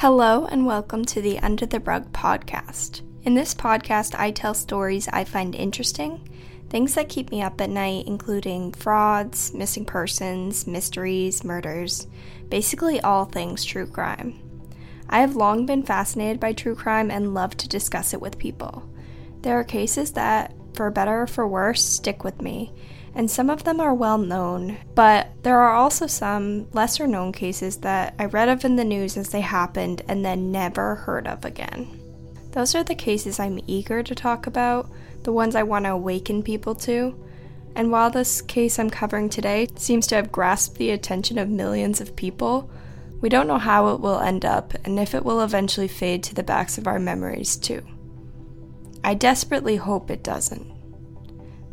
Hello, and welcome to the Under the Rug podcast. In this podcast, I tell stories I find interesting, things that keep me up at night, including frauds, missing persons, mysteries, murders, basically all things true crime. I have long been fascinated by true crime and love to discuss it with people. There are cases that, for better or for worse, stick with me, and some of them are well known, but there are also some lesser known cases that I read of in the news as they happened and then never heard of again. Those are the cases I'm eager to talk about, the ones I want to awaken people to. And while this case I'm covering today seems to have grasped the attention of millions of people, we don't know how it will end up and if it will eventually fade to the backs of our memories, too. I desperately hope it doesn't.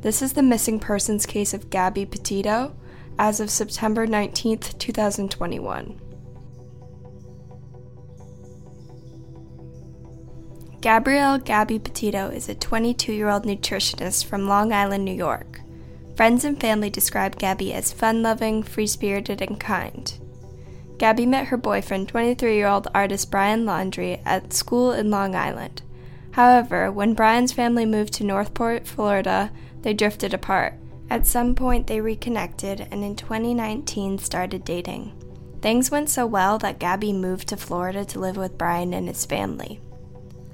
This is the missing persons case of Gabby Petito as of September 19, 2021. Gabrielle Gabby Petito is a 22 year old nutritionist from Long Island, New York. Friends and family describe Gabby as fun loving, free spirited, and kind. Gabby met her boyfriend, 23 year old artist Brian Laundrie, at school in Long Island. However, when Brian's family moved to Northport, Florida, they drifted apart. At some point, they reconnected and in 2019 started dating. Things went so well that Gabby moved to Florida to live with Brian and his family.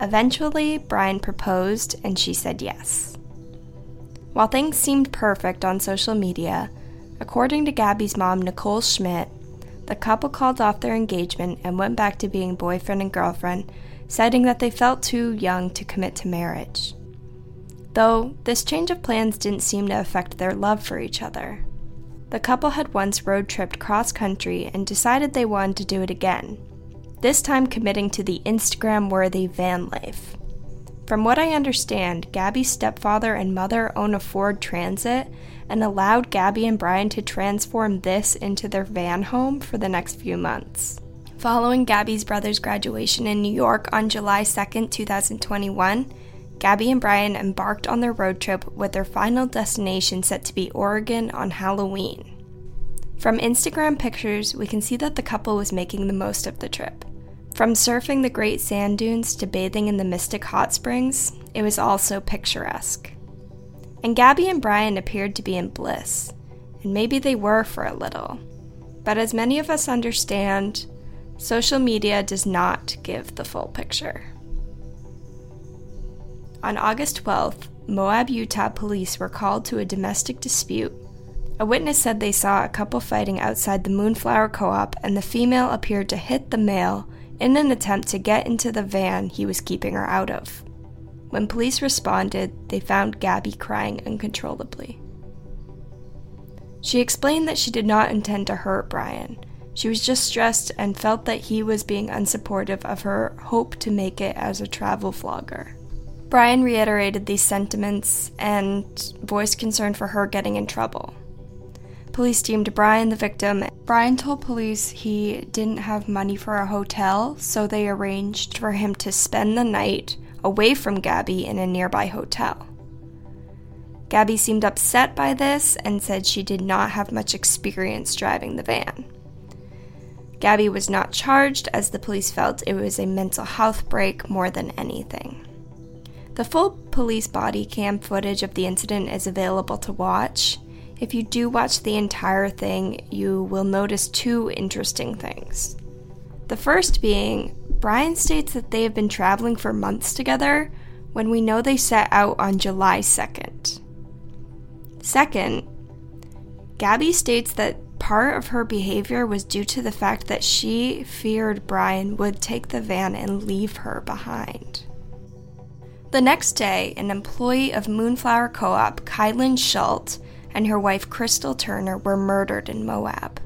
Eventually, Brian proposed and she said yes. While things seemed perfect on social media, according to Gabby's mom, Nicole Schmidt, the couple called off their engagement and went back to being boyfriend and girlfriend, citing that they felt too young to commit to marriage though this change of plans didn't seem to affect their love for each other. The couple had once road tripped cross country and decided they wanted to do it again, this time committing to the Instagram worthy van life. From what I understand, Gabby's stepfather and mother own a Ford Transit and allowed Gabby and Brian to transform this into their van home for the next few months. Following Gabby's brother's graduation in New York on July 2, 2021, Gabby and Brian embarked on their road trip with their final destination set to be Oregon on Halloween. From Instagram pictures, we can see that the couple was making the most of the trip. From surfing the great sand dunes to bathing in the mystic hot springs, it was also picturesque. And Gabby and Brian appeared to be in bliss, and maybe they were for a little. But as many of us understand, social media does not give the full picture. On August 12th, Moab, Utah police were called to a domestic dispute. A witness said they saw a couple fighting outside the Moonflower Co op, and the female appeared to hit the male in an attempt to get into the van he was keeping her out of. When police responded, they found Gabby crying uncontrollably. She explained that she did not intend to hurt Brian. She was just stressed and felt that he was being unsupportive of her hope to make it as a travel vlogger. Brian reiterated these sentiments and voiced concern for her getting in trouble. Police deemed Brian the victim. Brian told police he didn't have money for a hotel, so they arranged for him to spend the night away from Gabby in a nearby hotel. Gabby seemed upset by this and said she did not have much experience driving the van. Gabby was not charged as the police felt it was a mental health break more than anything. The full police body cam footage of the incident is available to watch. If you do watch the entire thing, you will notice two interesting things. The first being, Brian states that they have been traveling for months together when we know they set out on July 2nd. Second, Gabby states that part of her behavior was due to the fact that she feared Brian would take the van and leave her behind. The next day, an employee of Moonflower Co op, Kylen Schultz, and her wife Crystal Turner were murdered in Moab.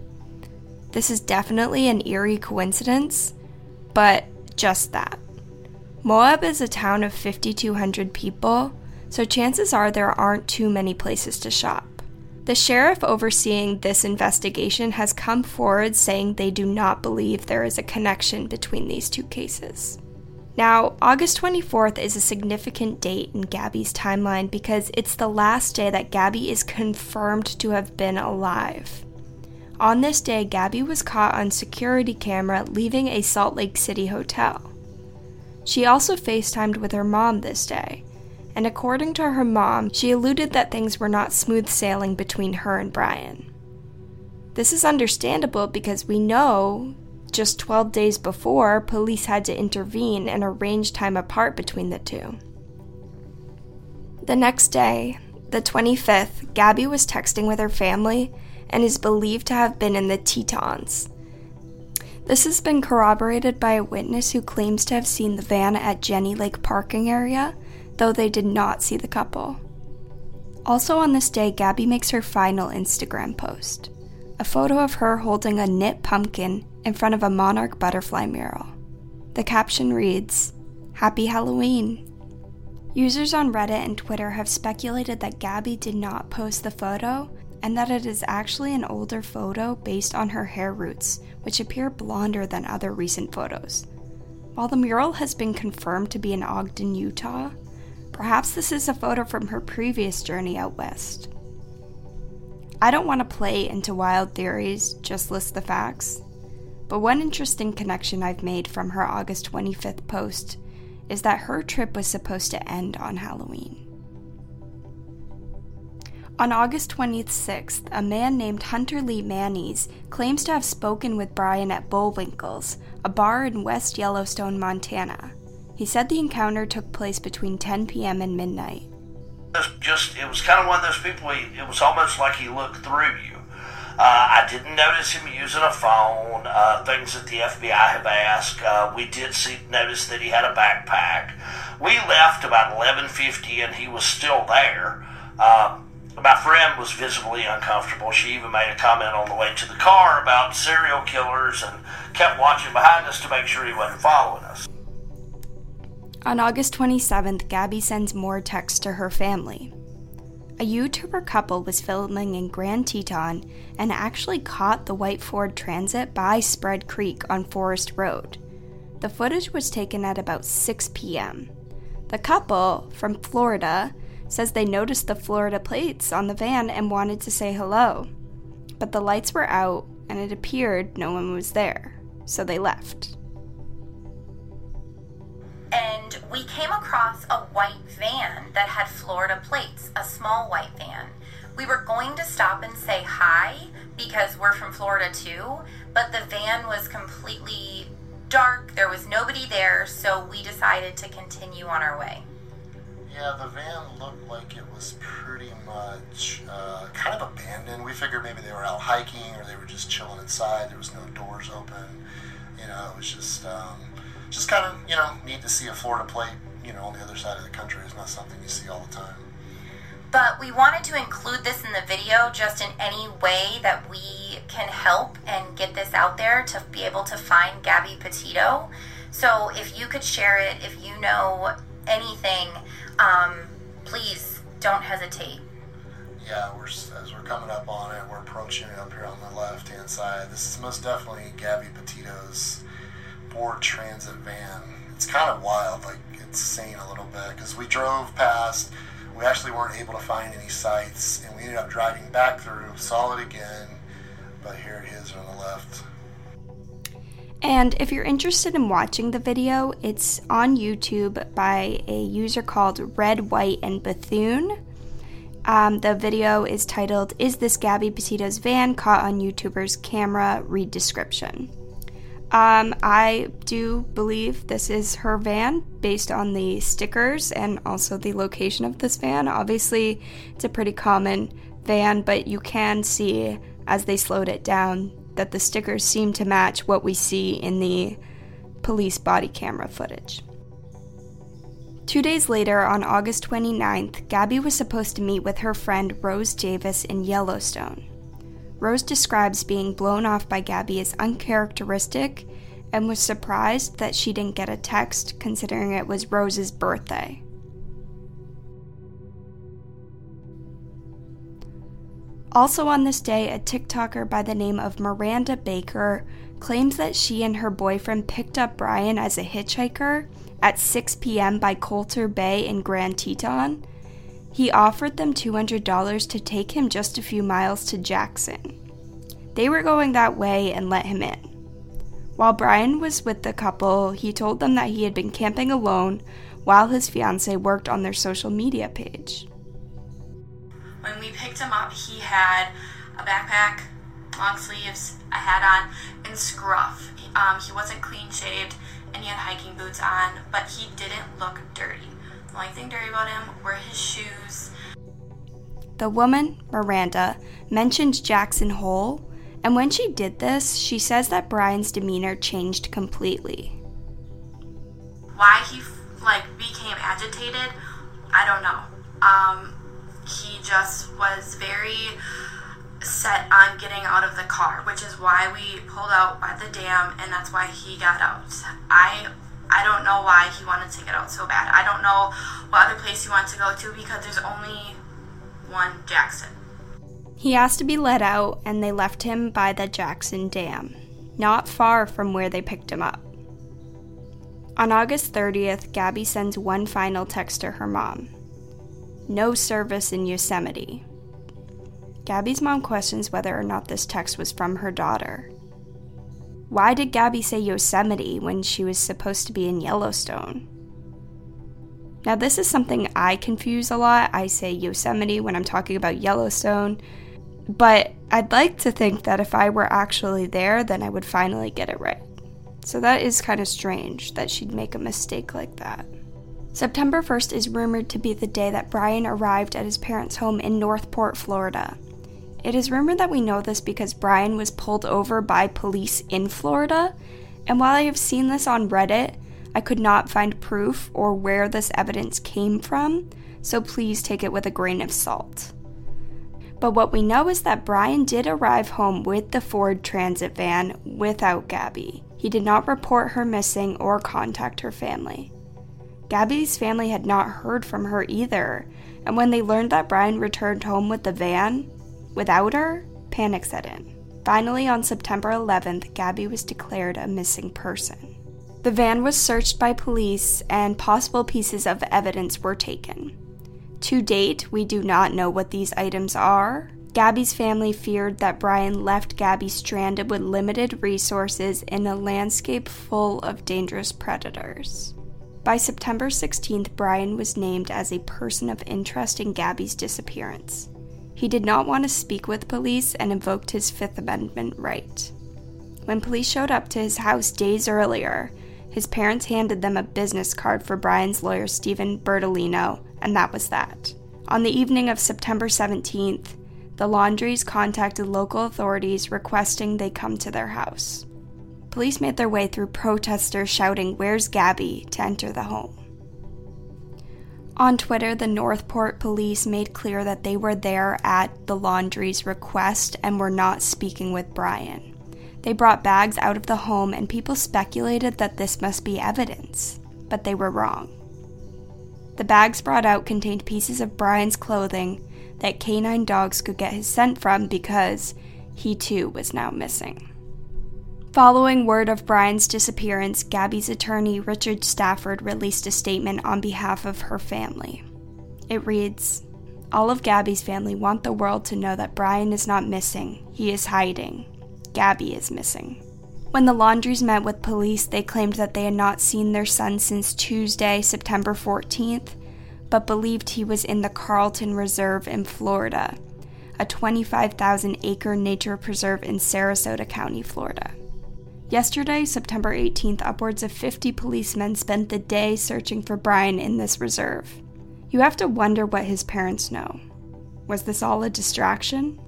This is definitely an eerie coincidence, but just that. Moab is a town of 5,200 people, so chances are there aren't too many places to shop. The sheriff overseeing this investigation has come forward saying they do not believe there is a connection between these two cases. Now, August 24th is a significant date in Gabby's timeline because it's the last day that Gabby is confirmed to have been alive. On this day, Gabby was caught on security camera leaving a Salt Lake City hotel. She also FaceTimed with her mom this day, and according to her mom, she alluded that things were not smooth sailing between her and Brian. This is understandable because we know just 12 days before, police had to intervene and arrange time apart between the two. The next day, the 25th, Gabby was texting with her family and is believed to have been in the Tetons. This has been corroborated by a witness who claims to have seen the van at Jenny Lake parking area, though they did not see the couple. Also on this day, Gabby makes her final Instagram post a photo of her holding a knit pumpkin in front of a monarch butterfly mural. The caption reads, Happy Halloween. Users on Reddit and Twitter have speculated that Gabby did not post the photo and that it is actually an older photo based on her hair roots, which appear blonder than other recent photos. While the mural has been confirmed to be in Ogden, Utah, perhaps this is a photo from her previous journey out west. I don't want to play into wild theories, just list the facts. But one interesting connection I've made from her August 25th post is that her trip was supposed to end on Halloween. On August 26th, a man named Hunter Lee Mannies claims to have spoken with Brian at Bullwinkle's, a bar in West Yellowstone, Montana. He said the encounter took place between 10 p.m. and midnight just it was kind of one of those people. He, it was almost like he looked through you. Uh, I didn't notice him using a phone. Uh, things that the FBI have asked. Uh, we did see notice that he had a backpack. We left about eleven fifty, and he was still there. Um, my friend was visibly uncomfortable. She even made a comment on the way to the car about serial killers and kept watching behind us to make sure he wasn't following us. On August 27th, Gabby sends more texts to her family. A YouTuber couple was filming in Grand Teton and actually caught the white Ford Transit by Spread Creek on Forest Road. The footage was taken at about 6 p.m. The couple, from Florida, says they noticed the Florida plates on the van and wanted to say hello. But the lights were out and it appeared no one was there, so they left and we came across a white van that had Florida plates, a small white van. We were going to stop and say hi because we're from Florida too, but the van was completely dark. There was nobody there, so we decided to continue on our way. Yeah, the van looked like it was pretty much uh, kind of abandoned. We figured maybe they were out hiking or they were just chilling inside. There was no doors open. You know, it was just. Um, just kind of, you know, need to see a Florida plate, you know, on the other side of the country is not something you see all the time. But we wanted to include this in the video just in any way that we can help and get this out there to be able to find Gabby Petito. So if you could share it, if you know anything, um, please don't hesitate. Yeah, we're as we're coming up on it, we're approaching it up here on the left hand side. This is most definitely Gabby Petito's Ford Transit van. It's kind of wild, like insane a little bit, because we drove past. We actually weren't able to find any sites, and we ended up driving back through, saw it again, but here it is on the left. And if you're interested in watching the video, it's on YouTube by a user called Red, White, and Bethune. Um, the video is titled Is This Gabby Petito's Van Caught on YouTuber's Camera? Read description. Um, I do believe this is her van based on the stickers and also the location of this van. Obviously, it's a pretty common van, but you can see as they slowed it down that the stickers seem to match what we see in the police body camera footage. Two days later, on August 29th, Gabby was supposed to meet with her friend Rose Davis in Yellowstone. Rose describes being blown off by Gabby as uncharacteristic and was surprised that she didn't get a text considering it was Rose's birthday. Also on this day, a TikToker by the name of Miranda Baker claims that she and her boyfriend picked up Brian as a hitchhiker at 6 p.m. by Colter Bay in Grand Teton he offered them $200 to take him just a few miles to Jackson. They were going that way and let him in. While Brian was with the couple, he told them that he had been camping alone while his fiancee worked on their social media page. When we picked him up, he had a backpack, long sleeves, a hat on, and scruff. Um, he wasn't clean shaved, and he had hiking boots on, but he didn't look dirty. The only thing dirty about him were his shoes. The woman, Miranda, mentioned Jackson Hole, and when she did this, she says that Brian's demeanor changed completely. Why he like became agitated, I don't know. Um, he just was very set on getting out of the car, which is why we pulled out by the dam, and that's why he got out. I I don't know why he wanted to get out so bad. I don't know what other place he wanted to go to because there's only one Jackson. He asked to be let out, and they left him by the Jackson Dam, not far from where they picked him up. On August 30th, Gabby sends one final text to her mom No service in Yosemite. Gabby's mom questions whether or not this text was from her daughter. Why did Gabby say Yosemite when she was supposed to be in Yellowstone? Now, this is something I confuse a lot. I say Yosemite when I'm talking about Yellowstone, but I'd like to think that if I were actually there, then I would finally get it right. So that is kind of strange that she'd make a mistake like that. September 1st is rumored to be the day that Brian arrived at his parents' home in Northport, Florida. It is rumored that we know this because Brian was pulled over by police in Florida, and while I have seen this on Reddit, I could not find proof or where this evidence came from, so please take it with a grain of salt. But what we know is that Brian did arrive home with the Ford Transit van without Gabby. He did not report her missing or contact her family. Gabby's family had not heard from her either, and when they learned that Brian returned home with the van, without her, panic set in. Finally, on September 11th, Gabby was declared a missing person. The van was searched by police and possible pieces of evidence were taken. To date, we do not know what these items are. Gabby's family feared that Brian left Gabby stranded with limited resources in a landscape full of dangerous predators. By September 16th, Brian was named as a person of interest in Gabby's disappearance. He did not want to speak with police and invoked his Fifth Amendment right. When police showed up to his house days earlier, his parents handed them a business card for Brian's lawyer, Steven Bertolino, and that was that. On the evening of September 17th, the Laundries contacted local authorities requesting they come to their house. Police made their way through protesters shouting, Where's Gabby? to enter the home. On Twitter, the Northport police made clear that they were there at the Laundrie's request and were not speaking with Brian. They brought bags out of the home, and people speculated that this must be evidence, but they were wrong. The bags brought out contained pieces of Brian's clothing that canine dogs could get his scent from because he too was now missing. Following word of Brian's disappearance, Gabby's attorney, Richard Stafford, released a statement on behalf of her family. It reads All of Gabby's family want the world to know that Brian is not missing, he is hiding. Gabby is missing. When the Laundries met with police, they claimed that they had not seen their son since Tuesday, September 14th, but believed he was in the Carlton Reserve in Florida, a 25,000 acre nature preserve in Sarasota County, Florida. Yesterday, September 18th, upwards of 50 policemen spent the day searching for Brian in this reserve. You have to wonder what his parents know. Was this all a distraction?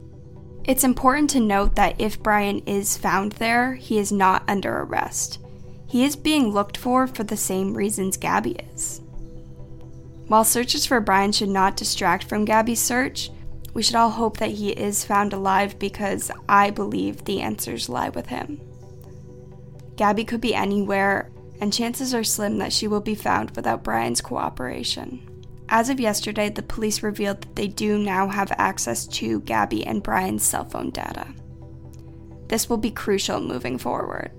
It's important to note that if Brian is found there, he is not under arrest. He is being looked for for the same reasons Gabby is. While searches for Brian should not distract from Gabby's search, we should all hope that he is found alive because I believe the answers lie with him. Gabby could be anywhere, and chances are slim that she will be found without Brian's cooperation. As of yesterday, the police revealed that they do now have access to Gabby and Brian's cell phone data. This will be crucial moving forward.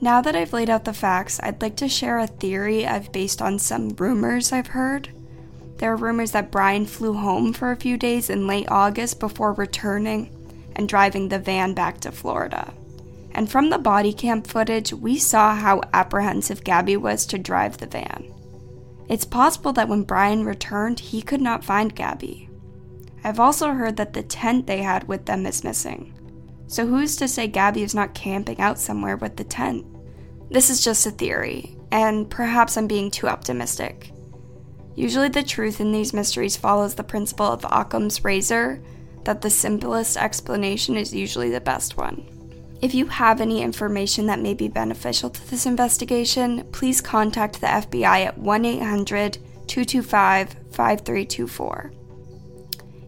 Now that I've laid out the facts, I'd like to share a theory I've based on some rumors I've heard. There are rumors that Brian flew home for a few days in late August before returning, and driving the van back to Florida. And from the body cam footage, we saw how apprehensive Gabby was to drive the van. It's possible that when Brian returned, he could not find Gabby. I've also heard that the tent they had with them is missing. So who's to say Gabby is not camping out somewhere with the tent? This is just a theory, and perhaps I'm being too optimistic. Usually, the truth in these mysteries follows the principle of Occam's razor that the simplest explanation is usually the best one. If you have any information that may be beneficial to this investigation, please contact the FBI at 1 800 225 5324.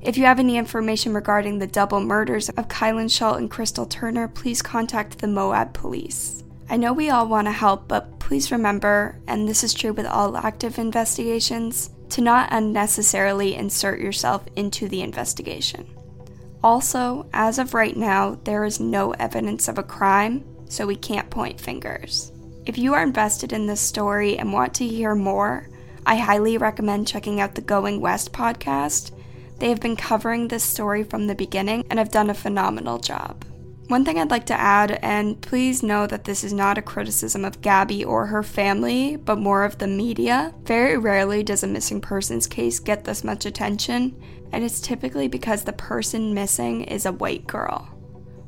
If you have any information regarding the double murders of Kylen Schultz and Crystal Turner, please contact the Moab Police. I know we all want to help, but please remember, and this is true with all active investigations, to not unnecessarily insert yourself into the investigation. Also, as of right now, there is no evidence of a crime, so we can't point fingers. If you are invested in this story and want to hear more, I highly recommend checking out the Going West podcast they have been covering this story from the beginning and have done a phenomenal job. One thing I'd like to add, and please know that this is not a criticism of Gabby or her family, but more of the media. Very rarely does a missing persons case get this much attention, and it's typically because the person missing is a white girl.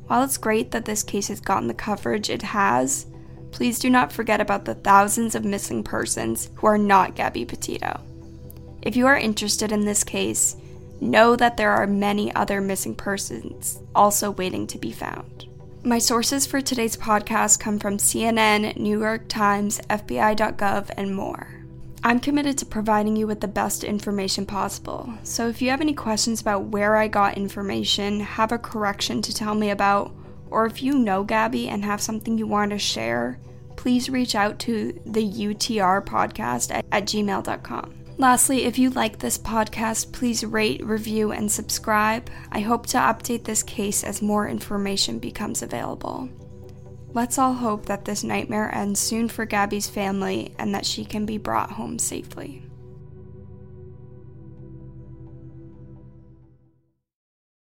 While it's great that this case has gotten the coverage it has, please do not forget about the thousands of missing persons who are not Gabby Petito. If you are interested in this case, know that there are many other missing persons also waiting to be found. My sources for today's podcast come from CNN, New York Times, FBI.gov, and more. I'm committed to providing you with the best information possible, so if you have any questions about where I got information, have a correction to tell me about, or if you know Gabby and have something you want to share, please reach out to the UTR podcast at, at gmail.com. Lastly, if you like this podcast, please rate, review, and subscribe. I hope to update this case as more information becomes available. Let's all hope that this nightmare ends soon for Gabby's family and that she can be brought home safely.